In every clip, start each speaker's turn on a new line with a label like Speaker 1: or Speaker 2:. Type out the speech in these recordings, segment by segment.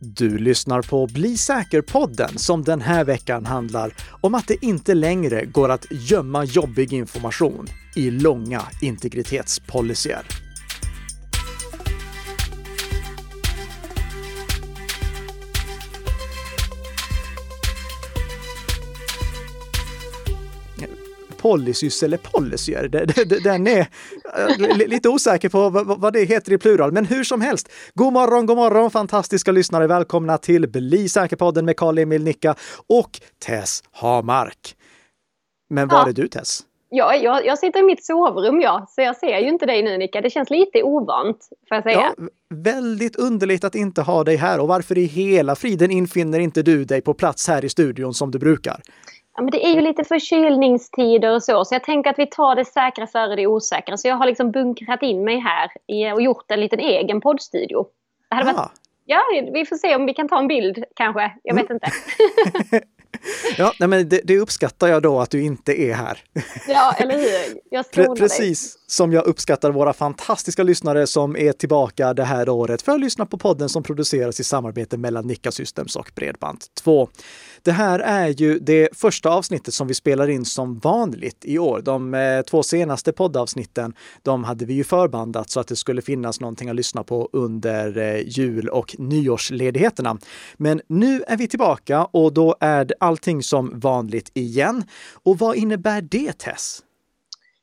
Speaker 1: Du lyssnar på Bli säker-podden som den här veckan handlar om att det inte längre går att gömma jobbig information i långa integritetspolicyer. Policys eller policyer, den är eh, lite osäker på vad det heter i plural. Men hur som helst, god morgon, god morgon fantastiska lyssnare! Välkomna till Bli säker-podden med Karl-Emil Nicka och Tess Hamark. Men var ja. är du Tess?
Speaker 2: Ja, jag, jag sitter i mitt sovrum, ja, så jag ser ju inte dig nu Nicka. Det känns lite ovant, får jag säga. Ja,
Speaker 1: väldigt underligt att inte ha dig här och varför i hela friden infinner inte du dig på plats här i studion som du brukar?
Speaker 2: Ja, men det är ju lite förkylningstider och så, så jag tänker att vi tar det säkra före det osäkra. Så jag har liksom bunkrat in mig här och gjort en liten egen poddstudio. Det hade varit, ja, vi får se om vi kan ta en bild kanske. Jag vet mm. inte.
Speaker 1: Ja, nej, men det, det, uppskattar jag då att du inte är här.
Speaker 2: Ja, eller hur? Jag Pre
Speaker 1: Precis dig. som jag uppskattar våra fantastiska lyssnare som är tillbaka det här året för att lyssna på podden som produceras i samarbete mellan Nika Systems och Bredband2. Det här är ju det första avsnittet som vi spelar in som vanligt i år. De eh, två senaste poddavsnitten, de hade vi ju förbandat så att det skulle finnas någonting att lyssna på under eh, jul och nyårsledigheterna. Men nu är vi tillbaka och då är det allting som vanligt igen. Och vad innebär det, Tess?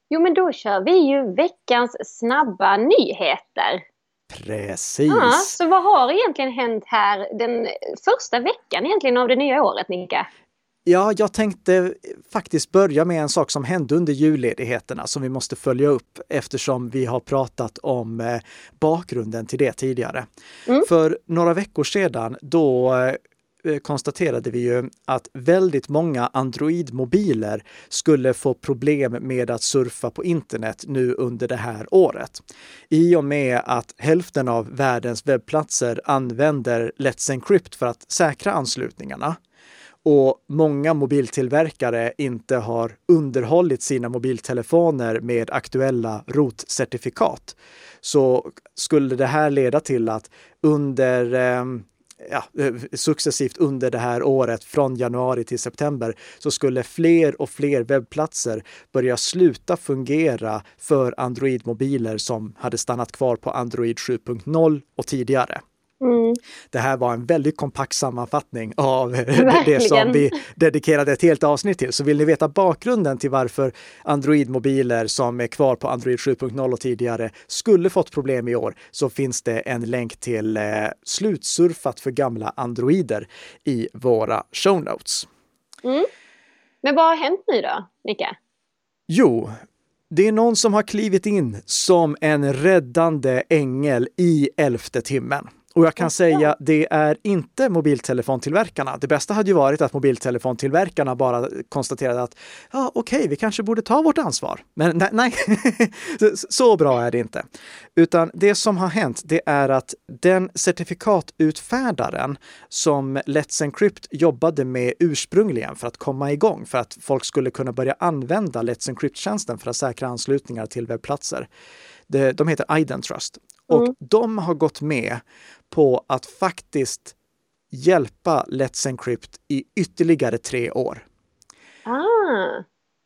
Speaker 2: Jo, men då kör vi ju veckans snabba nyheter.
Speaker 1: Precis.
Speaker 2: Ja, så vad har egentligen hänt här den första veckan egentligen av det nya året, Nika?
Speaker 1: Ja, jag tänkte faktiskt börja med en sak som hände under julledigheterna som vi måste följa upp eftersom vi har pratat om eh, bakgrunden till det tidigare. Mm. För några veckor sedan då eh, Eh, konstaterade vi ju att väldigt många Android-mobiler skulle få problem med att surfa på internet nu under det här året. I och med att hälften av världens webbplatser använder Let's Encrypt för att säkra anslutningarna och många mobiltillverkare inte har underhållit sina mobiltelefoner med aktuella rotcertifikat så skulle det här leda till att under eh, ja, eh, successivt under det här året, från januari till september, så skulle fler och fler webbplatser börja sluta fungera för Android-mobiler som hade stannat kvar på Android 7.0 och tidigare. Mm. Det här var en väldigt kompakt sammanfattning av Verkligen. det som vi dedikerade ett helt avsnitt till. Så vill ni veta bakgrunden till varför Android-mobiler som är kvar på Android 7.0 och tidigare skulle fått problem i år så finns det en länk till eh, slutsurfat för gamla Androider i våra show notes.
Speaker 2: Mm. Men vad har hänt nu då, Nicka?
Speaker 1: Jo, det är någon som har klivit in som en räddande ängel i elfte timmen. Och jag kan säga, det är inte mobiltelefontillverkarna. Det bästa hade ju varit att mobiltelefontillverkarna bara konstaterade att ja, okej, okay, vi kanske borde ta vårt ansvar. Men nej, nej. så bra är det inte. Utan det som har hänt, det är att den certifikatutfärdaren som Let's Encrypt jobbade med ursprungligen för att komma igång, för att folk skulle kunna börja använda Let's Encrypt-tjänsten för att säkra anslutningar till webbplatser. De heter Identrust och mm. de har gått med på att faktiskt hjälpa Let's Encrypt i ytterligare tre år.
Speaker 2: Ah.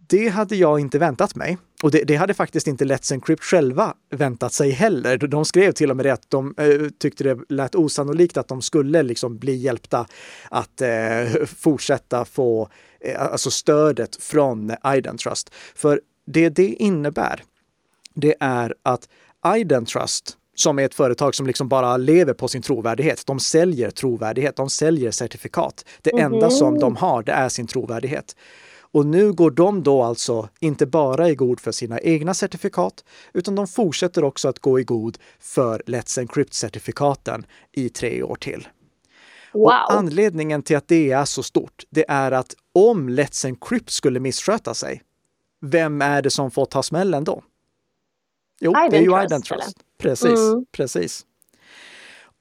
Speaker 1: Det hade jag inte väntat mig. Och det, det, hade faktiskt inte Let's Encrypt själva väntat sig heller. De skrev till och med det att de eh, tyckte det lät osannolikt att de skulle liksom bli hjälpta att eh, fortsätta få eh, alltså stödet från Identrust. För det det innebär, det är att Identrust som är ett företag som liksom bara lever på sin trovärdighet. De säljer trovärdighet, de säljer certifikat. Det mm -hmm. enda som de har, det är sin trovärdighet. Och nu går de då alltså inte bara i god för sina egna certifikat, utan de fortsätter också att gå i god för Let's Encrypt-certifikaten i tre år till. Wow. Och anledningen till att det är så stort, det är att om Let's Encrypt skulle missköta sig, vem är det som får ta smällen då? Jo, det är ju Identrust. Precis, mm. precis.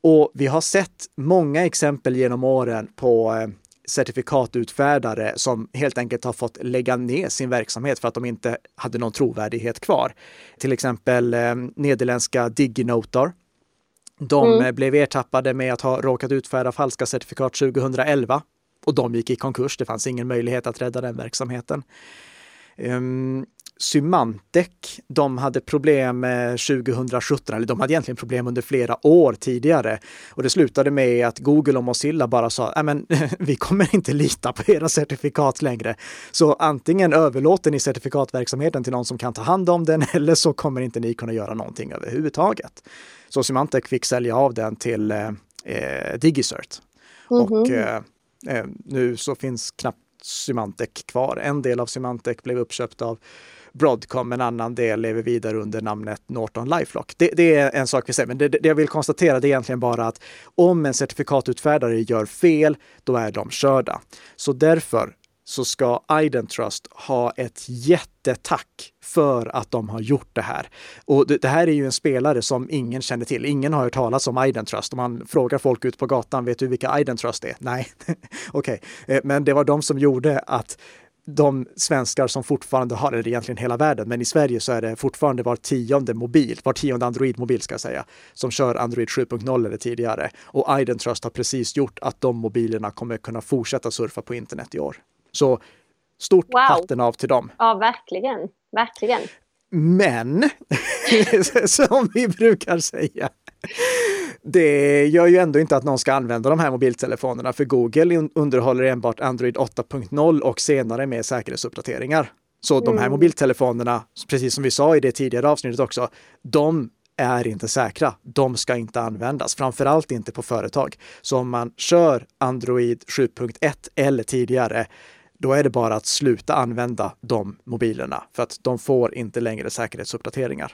Speaker 1: Och vi har sett många exempel genom åren på eh, certifikatutfärdare som helt enkelt har fått lägga ner sin verksamhet för att de inte hade någon trovärdighet kvar. Till exempel eh, nederländska DigiNotar De mm. blev ertappade med att ha råkat utfärda falska certifikat 2011 och de gick i konkurs. Det fanns ingen möjlighet att rädda den verksamheten. Um, Symantec, de hade problem 2017, eller de hade egentligen problem under flera år tidigare. Och det slutade med att Google och Mozilla bara sa, men vi kommer inte lita på era certifikat längre. Så antingen överlåter ni certifikatverksamheten till någon som kan ta hand om den eller så kommer inte ni kunna göra någonting överhuvudtaget. Så Symantec fick sälja av den till eh, eh Digicert. Mm -hmm. Och eh, eh, nu så finns knappt Symantec kvar. En del av Symantec blev uppköpt av Broadcom, en annan del lever vidare under namnet Norton Lifelock. Det, det är en sak vi säger, men det, det, jag vill konstatera det är egentligen bara att om en certifikatutfärdare gör fel, då är de körda. Så därför så ska Identrust ha ett jättetack för att de har gjort det här. Och det, det, här är ju en spelare som ingen känner till. Ingen har hört talas om Identrust. Om man frågar folk ut på gatan, vet du vilka Identrust är? Nej, okej. Okay. Men det var de som gjorde att de svenskar som fortfarande har, eller egentligen hela världen, men i Sverige så är det fortfarande var tionde mobil, var tionde Android-mobil ska jag säga, som kör Android 7.0 eller tidigare. Och Identrust har precis gjort att de mobilerna kommer kunna fortsätta surfa på internet i år. Så stort wow. hatten av till dem.
Speaker 2: Ja, verkligen. Verkligen.
Speaker 1: Men, som vi brukar säga, det gör ju ändå inte att någon ska använda de här mobiltelefonerna, för Google underhåller enbart Android 8.0 och senare med säkerhetsuppdateringar. Så mm. de här mm. mobiltelefonerna, precis som vi sa i det tidigare avsnittet också, de är inte säkra. De ska inte användas, framförallt inte på företag. Så om man kör Android 7.1 eller tidigare, då är det bara att sluta använda de mobilerna för att de får inte längre säkerhetsuppdateringar.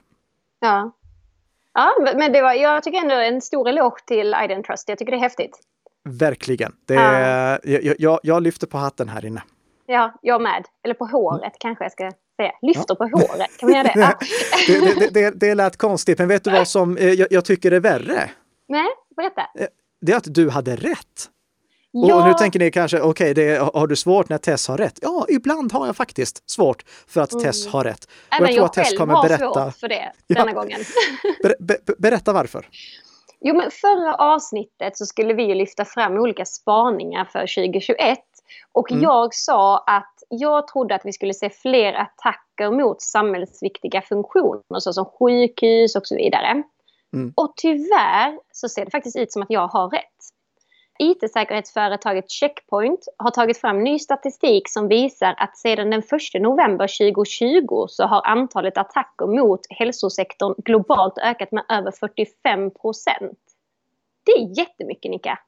Speaker 2: Ja, ja men det var, jag tycker ändå en stor eloge till Identrust. Jag tycker det är häftigt.
Speaker 1: Verkligen. Det, ja. jag, jag, jag lyfter på hatten här inne.
Speaker 2: Ja, jag med. Eller på håret mm. kanske jag ska säga. Lyfter ja. på håret, kan man göra det? Ja.
Speaker 1: det, det, det? Det lät konstigt, men vet du vad som eh, jag, jag tycker är värre?
Speaker 2: Nej, berätta. Eh,
Speaker 1: det är att du hade rätt. Ja. Och nu tänker ni kanske, okej, okay, har du svårt när Tess har rätt? Ja, ibland har jag faktiskt svårt för att mm. Tess har rätt.
Speaker 2: Även och jag, tror att Tess kommer har berätta... svårt för det denna ja. gången.
Speaker 1: Ber, ber, berätta varför.
Speaker 2: Jo, men förra avsnittet så skulle vi lyfta fram olika spaningar för 2021. Och mm. jag sa att jag trodde att vi skulle se fler attacker mot samhällsviktiga funktioner såsom sjukhus och så vidare. Mm. Och tyvärr så ser det faktiskt ut som att jag har rätt. IT-säkerhetsföretaget Checkpoint har tagit fram ny statistik som visar att sedan den 1 november 2020 så har antalet attacker mot hälsosektorn globalt ökat med över 45 procent. Det är jättemycket, Nika.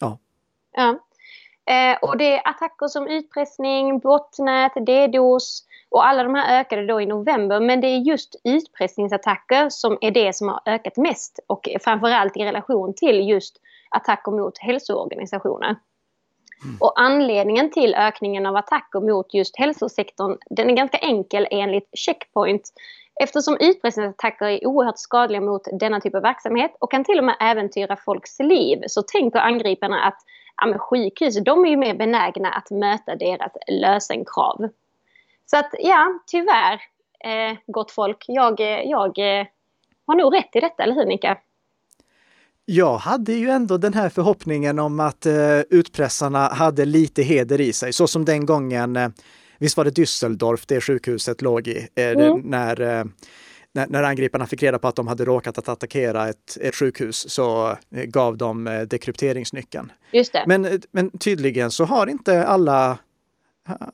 Speaker 1: Ja.
Speaker 2: ja. Eh, och det är attacker som utpressning, botnät, DDoS och alla de här ökade då i november. Men det är just utpressningsattacker som är det som har ökat mest och framförallt i relation till just attacker mot hälsoorganisationer. Mm. Och anledningen till ökningen av attacker mot just hälsosektorn den är ganska enkel enligt Checkpoint eftersom utpressningsattacker är oerhört skadliga mot denna typ av verksamhet och kan till och med äventyra folks liv så tänker angriparna att ja, sjukhus de är ju mer benägna att möta deras lösenkrav. Så att ja, tyvärr, eh, gott folk, jag, jag eh, har nog rätt i detta, eller hur Nika?
Speaker 1: Jag hade ju ändå den här förhoppningen om att eh, utpressarna hade lite heder i sig, så som den gången, eh, visst var det Düsseldorf det sjukhuset låg i, eh, mm. när, eh, när, när angriparna fick reda på att de hade råkat att attackera ett, ett sjukhus så eh, gav de eh, dekrypteringsnyckeln.
Speaker 2: Just det.
Speaker 1: Men, men tydligen så har inte alla,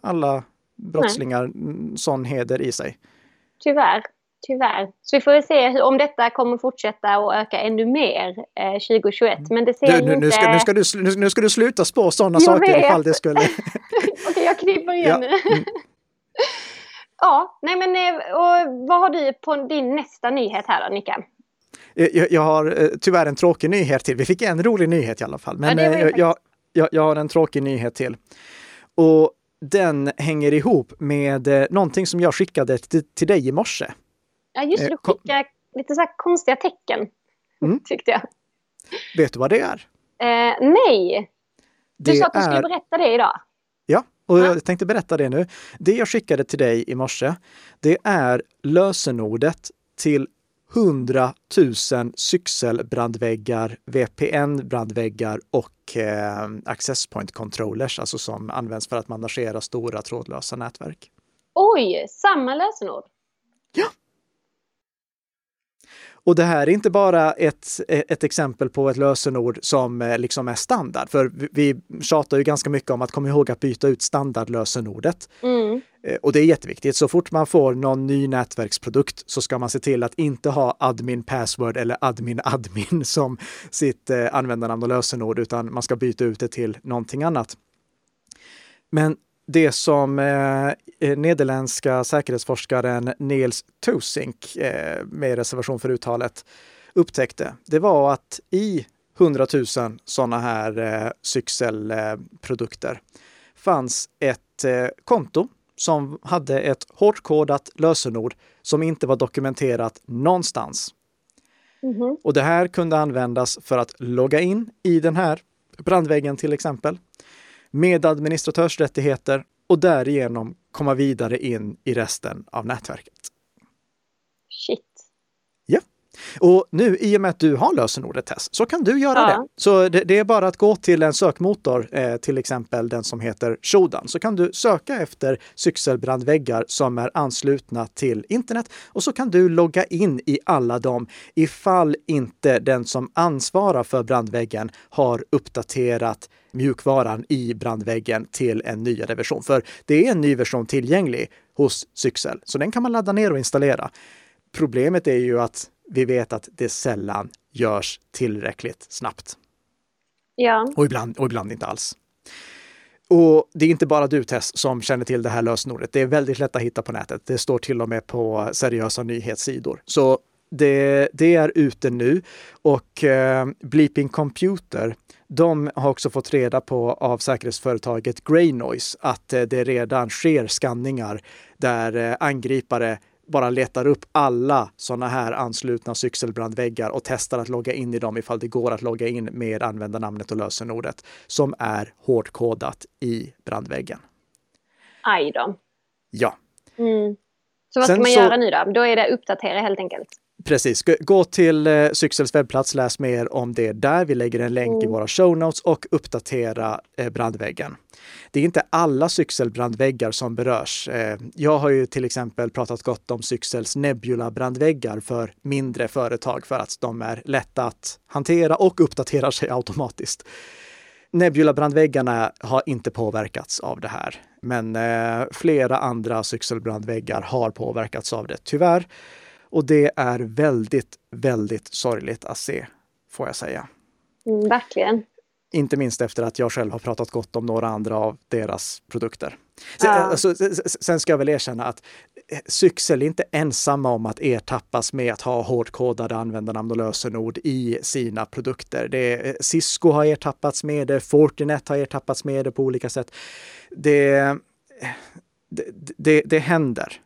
Speaker 1: alla brottslingar Nej. sån heder i sig.
Speaker 2: Tyvärr. Tyvärr. Så vi får väl se hur, om detta kommer fortsätta och öka ännu mer eh, 2021. Men det ser du,
Speaker 1: nu,
Speaker 2: inte...
Speaker 1: nu, ska, nu, ska du, nu ska du sluta spå sådana saker vet. ifall det skulle...
Speaker 2: Okej, okay, jag klipper igen ja. nu. Mm. ja, nej men eh, och vad har du på din nästa nyhet här då, Nika?
Speaker 1: Eh, jag, jag, har eh, tyvärr en tråkig nyhet till. Vi fick en rolig nyhet i alla fall. Men ja, jag, jag, jag har en tråkig nyhet till. Och den hänger ihop med någonting som jag skickade till, till dig i morse.
Speaker 2: Ja, just det. Du skickade lite så här konstiga tecken, mm. tyckte jag.
Speaker 1: Vet du vad det är?
Speaker 2: Eh, nej. Du det sa att du skulle berätta det idag.
Speaker 1: Ja, och jag tänkte berätta det nu. Det jag skickade till dig i morse, det är lösenordet till 100 000 Syxel-brandväggar, VPN-brandväggar och eh, access point controllers, alltså som används för att managera stora trådlösa nätverk.
Speaker 2: Oj, samma lösenord?
Speaker 1: Ja, och det här är inte bara ett, ett exempel på ett lösenord som eh, liksom är standard, för vi tjatar ju ganska mycket om att komma ihåg att byta ut standardlösenordet. Mm. Eh, och det är jätteviktigt. Så fort man får någon ny nätverksprodukt så ska man se till att inte ha admin password eller admin admin som sitt eh, användarnamn och lösenord, utan man ska byta ut det till någonting annat. Men det som eh, eh, nederländska säkerhetsforskaren Niels Tosink, eh, med reservation för uttalet, upptäckte, det var att i 100 000 sådana här eh, Syxel-produkter eh, fanns ett eh, konto som hade ett hårdkodat lösenord som inte var dokumenterat någonstans. Mm -hmm. Och det här kunde användas för att logga in i den här brandväggen till exempel med administratörsrättigheter och därigenom komma vidare in i resten av nätverket.
Speaker 2: Shit.
Speaker 1: Ja. Och nu i och med att du har lösenordet Tess så kan du göra ja. det. Så det, det, är bara att gå till en sökmotor, eh, till exempel den som heter Shodan, så kan du söka efter cykelbrandväggar som är anslutna till internet och så kan du logga in i alla dem ifall inte den som ansvarar för brandväggen har uppdaterat mjukvaran i brandväggen till en nyare version. För det är en ny version tillgänglig hos Syxel, så den kan man ladda ner och installera. Problemet är ju att vi vet att det sällan görs tillräckligt snabbt.
Speaker 2: Ja.
Speaker 1: Och ibland, och ibland inte alls. Och det är inte bara du Tess som känner till det här lösenordet. Det är väldigt lätt att hitta på nätet. Det står till och med på seriösa nyhetssidor. Så det, det är ute nu och eh, Bleeping Computer de har också fått reda på av säkerhetsföretaget Grey Noise att eh, det redan sker skanningar där eh, angripare bara letar upp alla sådana här anslutna cykelbrandväggar och testar att logga in i dem ifall det går att logga in med användarnamnet och lösenordet som är hårdkodat i brandväggen.
Speaker 2: Aj då.
Speaker 1: Ja.
Speaker 2: Mm. Så vad ska Sen man göra nu då? Då är det uppdatera helt enkelt?
Speaker 1: Precis, gå till eh, Syxels webbplats, läs mer om det där. Vi lägger en länk mm. i våra show notes och uppdatera eh, brandväggen. Det är inte alla Syxel-brandväggar som berörs. Eh, jag har ju till exempel pratat gott om Syxels Nebula-brandväggar för mindre företag för att de är lätta att hantera och uppdaterar sig automatiskt. Nebula-brandväggarna har inte påverkats av det här, men eh, flera andra Syxel-brandväggar har påverkats av det, tyvärr. Och det är väldigt, väldigt sorgligt att se, får jag säga.
Speaker 2: Mm, verkligen.
Speaker 1: Inte minst efter att jag själv har pratat gott om några andra av deras produkter. Sen, ja. alltså, sen ska jag väl erkänna att eh, Syxel är inte ensamma om att ertappas med att ha hårdkodade användarnamn och lösenord i sina produkter. Det, eh, Cisco har ertappats med det, Fortinet har ertappats med det på olika sätt. Det, det, det, det händer.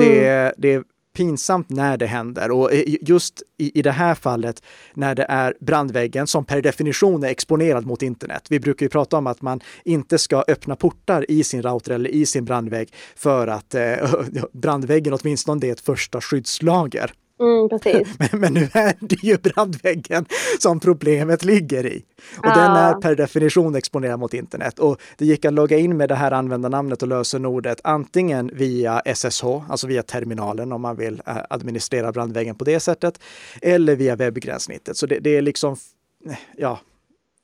Speaker 1: Mm. Det, det pinsamt när det händer. Och just i, i det här fallet när det är brandväggen som per definition är exponerad mot internet. Vi brukar ju prata om att man inte ska öppna portar i sin router eller i sin brandvägg för att eh, brandväggen åtminstone är ett första skyddslager.
Speaker 2: Mm,
Speaker 1: men, men, nu är det ju brandväggen som problemet ligger i. Och ja. den är per definition exponerad mot internet. Och det gick att logga in med det här användarnamnet och lösenordet antingen via SSH, alltså via terminalen om man vill eh, administrera brandväggen på det sättet, eller via webbgränssnittet. Så det, det är liksom, ja,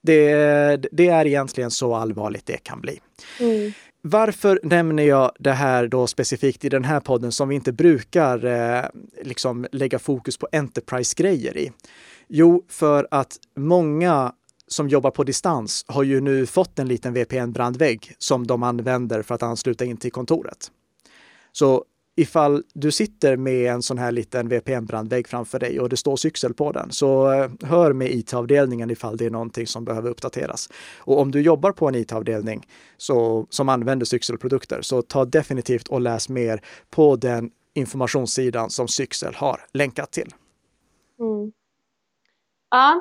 Speaker 1: det, det, är egentligen så allvarligt det kan bli. Mm. Varför nämner jag det här då specifikt i den här podden som vi inte brukar eh, liksom lägga fokus på Enterprise-grejer i? Jo, för att många som jobbar på distans har ju nu fått en liten VPN-brandvägg som de använder för att ansluta in till kontoret. Så ifall du sitter med en sån här liten VPN-brandvägg framför dig och det står Syxel på den, så eh, hör med IT-avdelningen ifall det är någonting som behöver uppdateras. Och om du jobbar på en IT-avdelning som använder Syxel-produkter, så ta definitivt och läs mer på den informationssidan som Syxel har länkat till.
Speaker 2: Mm. Ja,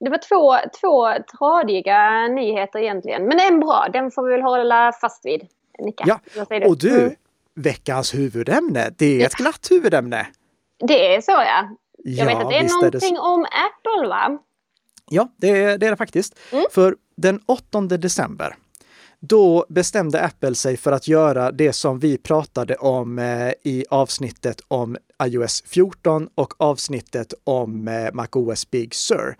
Speaker 2: det var två, två tradiga nyheter egentligen, men en bra, den får vi väl hålla fast vid. Nika.
Speaker 1: Ja, och du, mm veckans huvudämne. Det är ett glatt huvudämne.
Speaker 2: Det är så ja. Jag vet att det är någonting är det... om Apple va?
Speaker 1: Ja, det är det, är det faktiskt. Mm. För den 8 december då bestämde Apple sig för att göra det som vi pratade om eh, i avsnittet om iOS 14 och avsnittet om eh, MacOS Big Sur.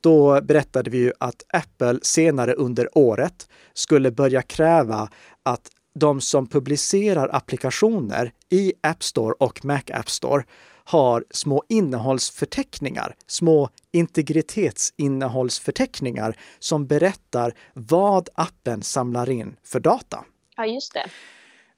Speaker 1: Då berättade vi ju att Apple senare under året skulle börja kräva att de som publicerar applikationer i App Store och Mac App Store har små innehållsförteckningar, små integritetsinnehållsförteckningar som berättar vad appen samlar in för data.
Speaker 2: Ja, just det.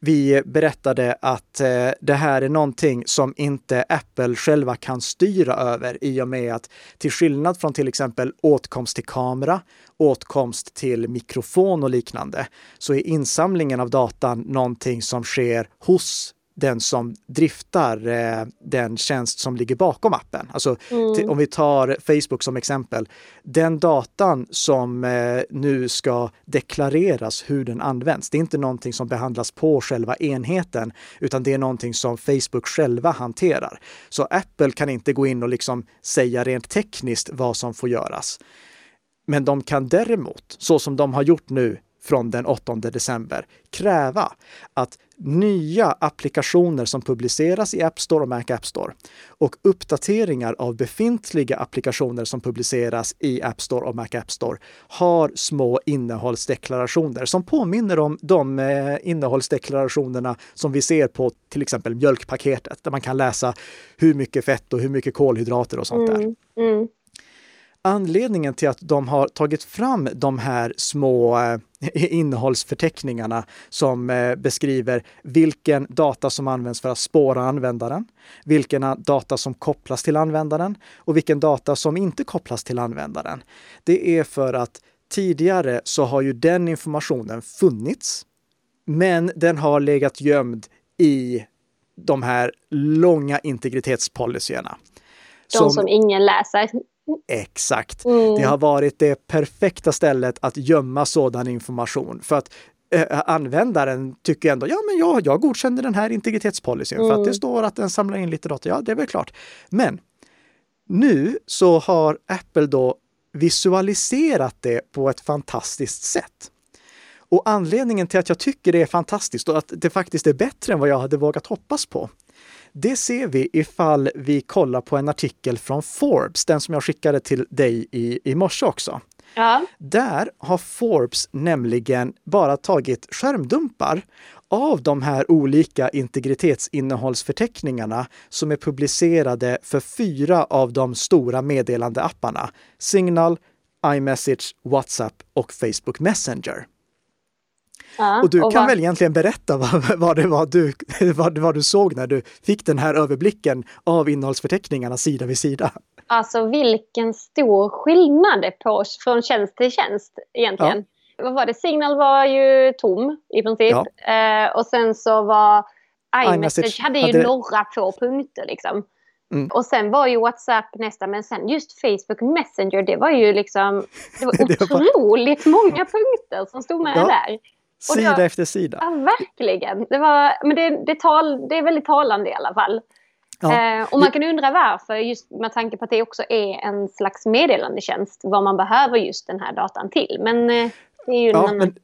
Speaker 1: Vi berättade att eh, det här är någonting som inte Apple själva kan styra över i och med att till skillnad från till exempel åtkomst till kamera, åtkomst till mikrofon och liknande, så är insamlingen av datan någonting som sker hos den som driftar eh, den tjänst som ligger bakom appen. Alltså mm. om vi tar Facebook som exempel. Den datan som eh, nu ska deklareras hur den används, det är inte någonting som behandlas på själva enheten, utan det är någonting som Facebook själva hanterar. Så Apple kan inte gå in och liksom säga rent tekniskt vad som får göras. Men de kan däremot, så som de har gjort nu från den 8 december kräva att nya applikationer som publiceras i App Store och Mac App Store och uppdateringar av befintliga applikationer som publiceras i App Store och Mac App Store har små innehållsdeklarationer som påminner om de eh, innehållsdeklarationerna som vi ser på till exempel mjölkpaketet där man kan läsa hur mycket fett och hur mycket kolhydrater och sånt där. Mm, mm anledningen till att de har tagit fram de här små eh, innehållsförteckningarna som eh, beskriver vilken data som används för att spåra användaren, vilken data som kopplas till användaren och vilken data som inte kopplas till användaren. Det är för att tidigare så har ju den informationen funnits, men den har legat gömd i de här långa integritetspolicyerna.
Speaker 2: De som, som ingen läser.
Speaker 1: Exakt. Mm. Det har varit det perfekta stället att gömma sådan information för att äh, användaren tycker ändå, ja men jag, jag godkänner den här integritetspolicyn mm. för att det mm. står att den samlar in lite data. Ja, det är väl klart. Men nu så har Apple då visualiserat det på ett fantastiskt sätt. Och anledningen till att jag tycker det är fantastiskt och att det faktiskt är bättre än vad jag hade vågat hoppas på, det ser vi ifall vi kollar på en artikel från Forbes, den som jag skickade till dig i, i morse också. Ja. Där har Forbes nämligen bara tagit skärmdumpar av de här olika integritetsinnehållsförteckningarna som är publicerade för fyra av de stora meddelandeapparna. Signal, iMessage, WhatsApp och Facebook Messenger. Ja, och du och kan vad... väl egentligen berätta vad, vad, det var du, vad, vad du såg när du fick den här överblicken av innehållsförteckningarna sida vid sida?
Speaker 2: Alltså vilken stor skillnad på från tjänst till tjänst egentligen. Ja. Vad var det? Signal var ju tom i princip. Ja. Eh, och sen så var iMessage hade ju hade... några få punkter liksom. Mm. Och sen var ju WhatsApp nästa, men sen just Facebook Messenger, det var ju liksom, det var otroligt många punkter som stod med ja. där.
Speaker 1: Sida det, efter sida.
Speaker 2: Ja, verkligen. Det, var, men det, det, tal, det är väldigt talande i alla fall. Ja. Eh, och man kan undra varför, just med tanke på att det också är en slags meddelandetjänst, vad man behöver just den här datan till. Men eh, det är ju ja, en
Speaker 1: men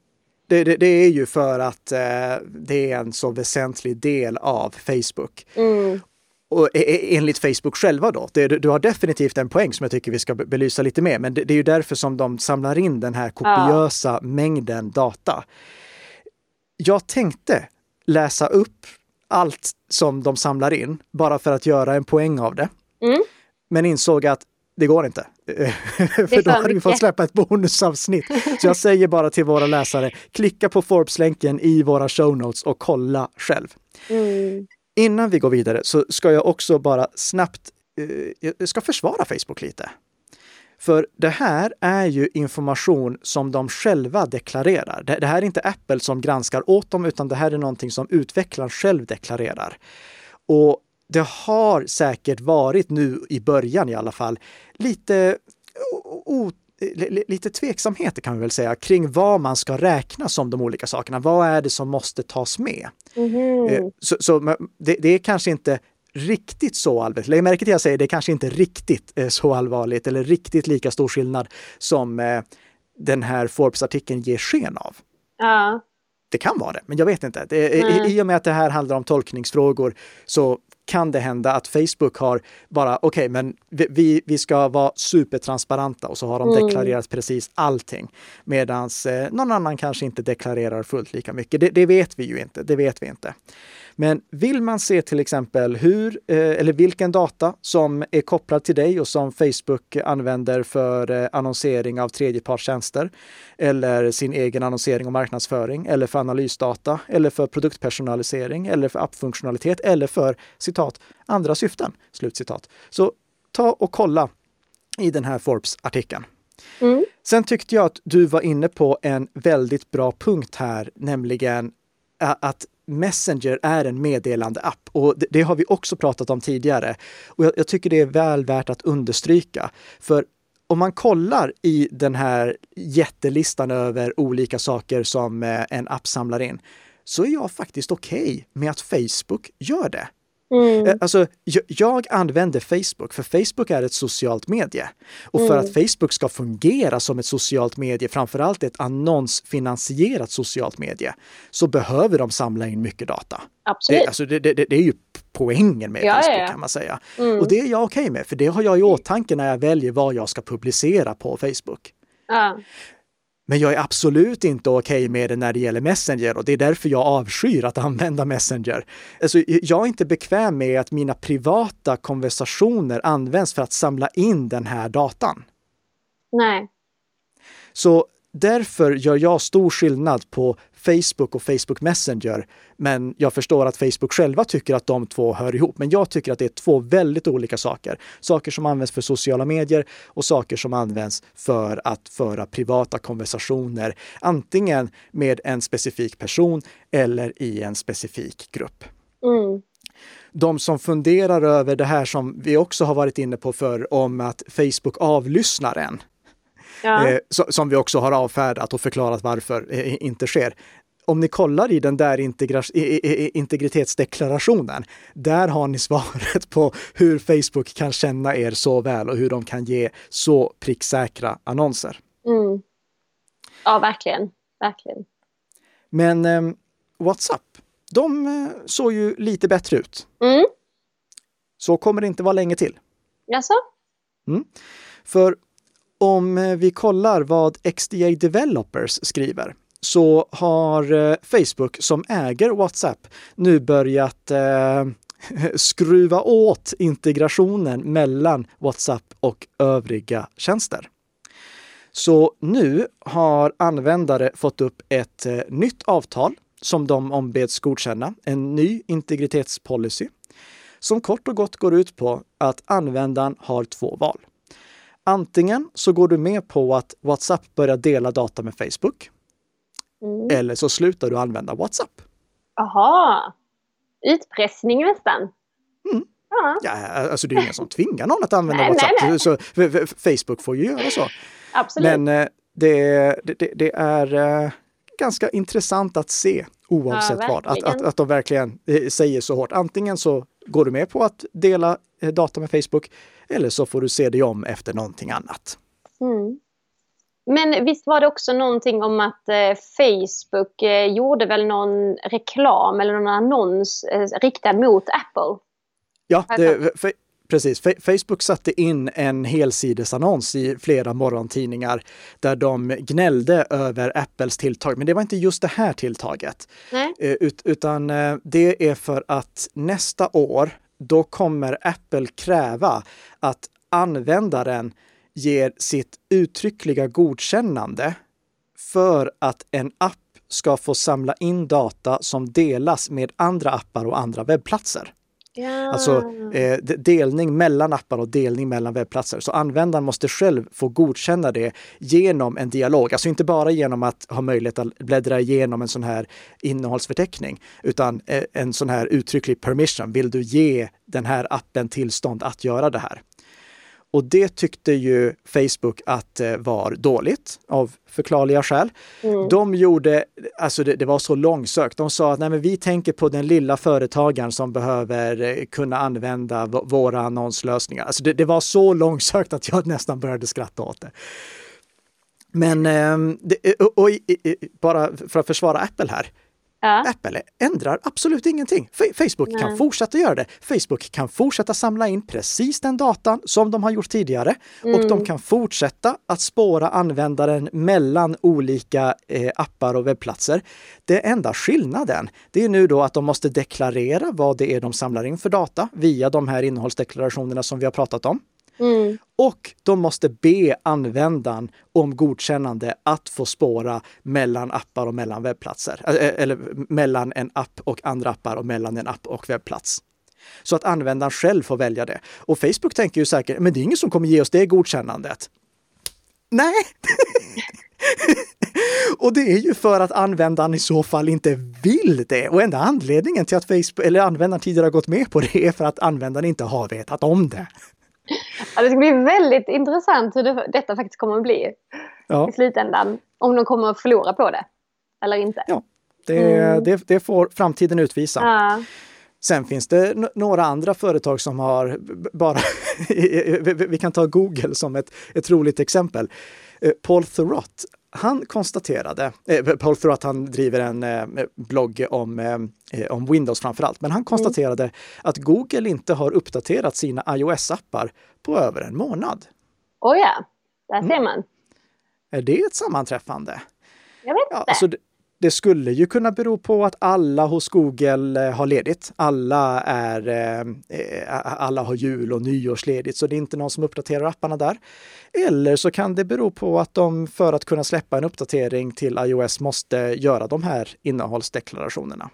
Speaker 1: det, det, det, är ju för att eh, det är en så väsentlig del av Facebook. Mm. Och e, e, enligt Facebook själva då, det, du har definitivt en poäng som jag tycker vi ska belysa lite mer, men det, det är ju därför som de samlar in den här kopiösa ja. mängden data jag tänkte läsa upp allt som de samlar in bara för att göra en poäng av det. Mm. Men insåg att det går inte. för då hade vi fått släppa ett bonusavsnitt. Så jag säger bara till våra läsare, klicka på Forbes-länken i våra show notes och kolla själv. Mm. Innan vi går vidare så ska jag också bara snabbt, eh, jag ska försvara Facebook lite. För det här är ju information som de själva deklarerar. Det, här är inte Apple som granskar åt dem, utan det här är någonting som utvecklaren själv deklarerar. Och det har säkert varit nu i början i alla fall lite o, lite tveksamheter kan vi väl säga kring vad man ska räkna som de olika sakerna. Vad är det som måste tas med? Mm. Så, så det, det, är kanske inte riktigt så allvarligt. Lägg märke till att jag säger det är kanske inte riktigt eh, så allvarligt eller riktigt lika stor skillnad som eh, den här Forbes-artikeln ger sken av.
Speaker 2: Ja.
Speaker 1: Det kan vara det, men jag vet inte. Det, i, I och med att det här handlar om tolkningsfrågor så kan det hända att Facebook har bara, okej, okay, men vi, vi ska vara supertransparenta och så har de mm. deklarerat precis allting. Medan eh, någon annan kanske inte deklarerar fullt lika mycket. Det, det, vet vi ju inte, det vet vi inte. Men vill man se till exempel hur eh, eller vilken data som är kopplad till dig och som Facebook använder för eh, annonsering av tredjepartstjänster eller sin egen annonsering och marknadsföring eller för analysdata eller för produktpersonalisering eller för appfunktionalitet eller för citat andra syften. Slutcitat. Så ta och kolla i den här Forbes-artikeln. Mm. Sen tyckte jag att du var inne på en väldigt bra punkt här, nämligen att Messenger är en meddelandeapp och det, det, har vi också pratat om tidigare. Och jag, jag, tycker det är väl värt att understryka. För om man kollar i den här jättelistan över olika saker som eh, en app samlar in, så är jag faktiskt okej okay med att Facebook gör det. Mm. Eh, alltså, jag, jag, använder Facebook för Facebook är ett socialt medie. Och för mm. att Facebook ska fungera som ett socialt medie, framförallt ett annonsfinansierat socialt medie, så behöver de samla in mycket data.
Speaker 2: Absolut.
Speaker 1: Det, alltså, det, det, det är ju poängen med ja, Facebook ja, ja. kan man säga. Mm. Och det är jag okej okay med, för det har jag i åtanke när jag väljer vad jag ska publicera på Facebook. Men jag är absolut inte okej okay med det när det gäller Messenger och det är därför jag avskyr att använda Messenger. Alltså, jag är inte bekväm med att mina privata konversationer används för att samla in den här datan.
Speaker 2: Nej.
Speaker 1: Så därför gör jag stor skillnad på Facebook och Facebook Messenger. Men jag förstår att Facebook själva tycker att de två hör ihop. Men jag tycker att det är två väldigt olika saker. Saker som används för sociala medier och saker som används för att föra privata konversationer. Antingen med en specifik person eller i en specifik grupp.
Speaker 2: Mm
Speaker 1: de som funderar över det här som vi också har varit inne på för om att Facebook avlyssnar en ja. eh, som vi också har avfärdat och förklarat varför eh, inte sker. Om ni kollar i den där integritetsdeklarationen, där har ni svaret på hur Facebook kan känna er så väl och hur de kan ge så pricksäkra annonser.
Speaker 2: Mm. Ja, verkligen. verkligen.
Speaker 1: Men eh, WhatsApp, de eh, såg ju lite bättre ut.
Speaker 2: Mm.
Speaker 1: Så kommer det inte vara länge till.
Speaker 2: Jaså?
Speaker 1: Mm. För om eh, vi kollar vad XDA Developers skriver så har eh, Facebook som äger WhatsApp nu börjat eh, skruva åt integrationen mellan WhatsApp och övriga tjänster. Så nu har användare fått upp ett eh, nytt avtal som de ombeds godkänna, en ny integritetspolicy som kort och gott går ut på att användaren har två val. Antingen så går du med på att WhatsApp börjar dela data med Facebook. Mm. Eller så slutar du använda WhatsApp.
Speaker 2: Aha, utpressning nästan.
Speaker 1: Mm. Ja. ja, alltså det är ingen som tvingar någon att använda nej, WhatsApp. Nej, nej. Så, Facebook får ju göra så.
Speaker 2: Absolut.
Speaker 1: Men eh, det, det, det är eh, ganska intressant att se oavsett ja, vad. Att, att, att de verkligen eh, säger så hårt. Antingen så går du med på att dela data med Facebook eller så får du se dig om efter någonting annat.
Speaker 2: Mm. Men visst var det också någonting om att eh, Facebook eh, gjorde väl någon reklam eller någon annons eh, riktad mot Apple?
Speaker 1: Ja, det, precis. Facebook satte in en helsidesannons i flera morgontidningar där de gnällde över Apples tilltag. Men det var inte just det här tilltaget. Eh, ut, utan eh, det är för att nästa år då kommer Apple kräva att användaren ger sitt uttryckliga godkännande för att en app ska få samla in data som delas med andra appar och andra webbplatser.
Speaker 2: Ja.
Speaker 1: Alltså eh, delning mellan appar och delning mellan webbplatser. Så användaren måste själv få godkänna det genom en dialog. Alltså inte bara genom att ha möjlighet att bläddra igenom en sån här innehållsförteckning, utan eh, en sån här uttrycklig permission. Vill du ge den här appen tillstånd att göra det här? Och det tyckte ju Facebook att eh, var dåligt av förklarliga skäl. Mm. De gjorde, alltså det, det, var så långsökt. De sa att nej, men vi tänker på den lilla företagaren som behöver eh, kunna använda våra annonslösningar. Alltså det, det var så långsökt att jag nästan började skratta åt det. Men ehm, och, och, och, bara för att försvara Apple här. Ja. Apple ändrar absolut ingenting. Facebook Nej. kan fortsätta göra det. Facebook kan fortsätta samla in precis den datan som de har gjort tidigare mm. och de mm. kan fortsätta att spåra användaren mellan olika eh, appar och webbplatser. Det enda skillnaden, det är nu då att de måste deklarera vad det är de samlar in för data via de här innehållsdeklarationerna som vi har pratat om. Mm. Och de måste be användaren om godkännande att få spåra mellan appar och mellan webbplatser. Eller mellan en app och andra appar och mellan en app och webbplats. Så att användaren själv får välja det. Och Facebook tänker ju säkert, men det är ingen som kommer ge oss det godkännandet. Nej! och det är ju för att användaren i så fall inte vill det. Och enda anledningen till att Facebook, eller användaren tidigare har gått med på det är för att användaren inte har vetat om det.
Speaker 2: Ja, det ska bli väldigt intressant hur det, detta faktiskt kommer att bli ja. i slutändan. Om de kommer att förlora på det eller inte.
Speaker 1: Ja, det, mm. det, det får framtiden utvisa. Ja. Sen finns det några andra företag som har bara, vi kan ta Google som ett, ett roligt exempel. Eh, Paul Thurrott han konstaterade, eh, Paul Thurrott han driver en eh, blogg om, eh, om Windows framför allt, men han konstaterade mm. att Google inte har uppdaterat sina iOS-appar på över en månad.
Speaker 2: Oh ja, där mm. ser man.
Speaker 1: Är det ett sammanträffande?
Speaker 2: Jag vet inte. Ja,
Speaker 1: det skulle ju kunna bero på att alla hos Google eh, har ledigt. Alla, är, eh, eh, alla har jul och nyårsledigt, så det är inte någon som uppdaterar apparna där. Eller så kan det bero på att de för att kunna släppa en uppdatering till iOS måste göra de här innehållsdeklarationerna.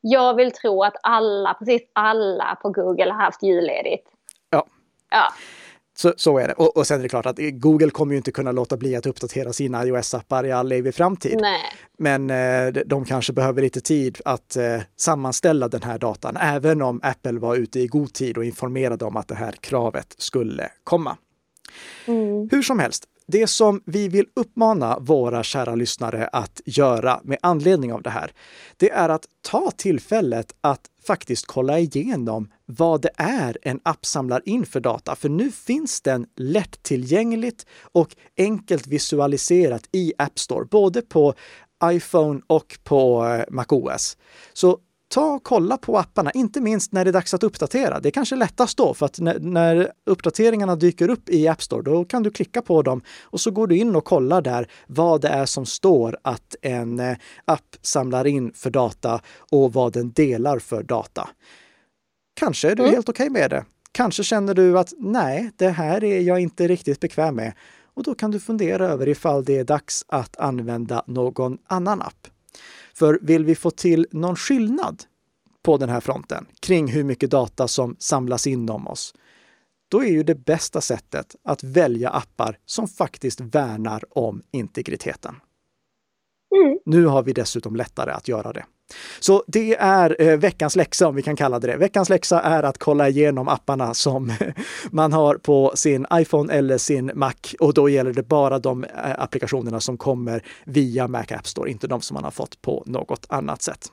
Speaker 2: Jag vill tro att alla, precis alla på Google har haft julledigt.
Speaker 1: Ja.
Speaker 2: ja.
Speaker 1: Så, så är det. Och, och sen är det klart att Google kommer ju inte kunna låta bli att uppdatera sina iOS-appar i all evig framtid.
Speaker 2: Nej.
Speaker 1: Men eh, de kanske behöver lite tid att eh, sammanställa den här datan, även om Apple var ute i god tid och informerade om att det här kravet skulle komma. Mm. Hur som helst, det som vi vill uppmana våra kära lyssnare att göra med anledning av det här, det är att ta tillfället att faktiskt kolla igenom vad det är en app samlar in för data. För nu finns den lättillgängligt och enkelt visualiserat i App Store, både på iPhone och på eh, MacOS. Så ta och kolla på apparna, inte minst när det är dags att uppdatera. Det är kanske lättast då, för att när, när, uppdateringarna dyker upp i App Store, då kan du klicka på dem och så går du in och kollar där vad det är som står att en eh, app samlar in för data och vad den delar för data. Kanske är du mm. helt okej okay med det. Kanske känner du att nej, det här är jag inte riktigt bekväm med. Och då kan du fundera över ifall det är dags att använda någon annan app. För vill vi få till någon skillnad på den här fronten kring hur mycket data som samlas in om oss, då är ju det bästa sättet att välja appar som faktiskt värnar om integriteten. Mm. Nu har vi dessutom lättare att göra det. Så det är eh, veckans läxa, om vi kan kalla det det. Veckans läxa är att kolla igenom apparna som man har på sin iPhone eller sin Mac. Och då gäller det bara de eh, applikationerna som kommer via Mac App Store, inte de som man har fått på något annat sätt.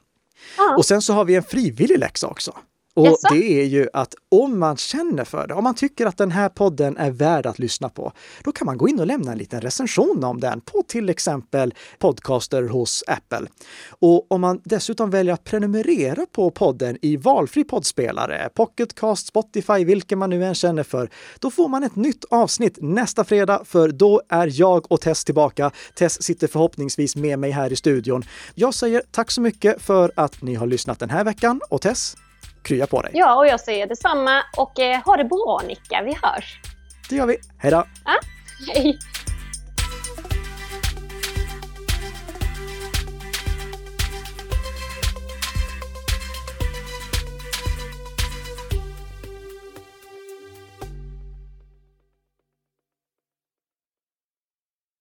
Speaker 1: Ah. Och sen så har vi en frivillig läxa också. Och det är ju att om man känner för det, om man tycker att den här podden är värd att lyssna på, då kan man gå in och lämna en liten recension om den på till exempel podcaster hos Apple. Och om man dessutom väljer att prenumerera på podden i valfri poddspelare, Pocketcast, Spotify, vilken man nu än känner för, då får man ett nytt avsnitt nästa fredag, för då är jag och Tess tillbaka. Tess sitter förhoppningsvis med mig här i studion. Jag säger tack så mycket för att ni har lyssnat den här veckan och Tess, krya på dig.
Speaker 2: Ja, och jag säger detsamma. Och eh, ha det bra Nicka, vi hörs.
Speaker 1: Det gör vi. Hej då!
Speaker 2: Ja, hej!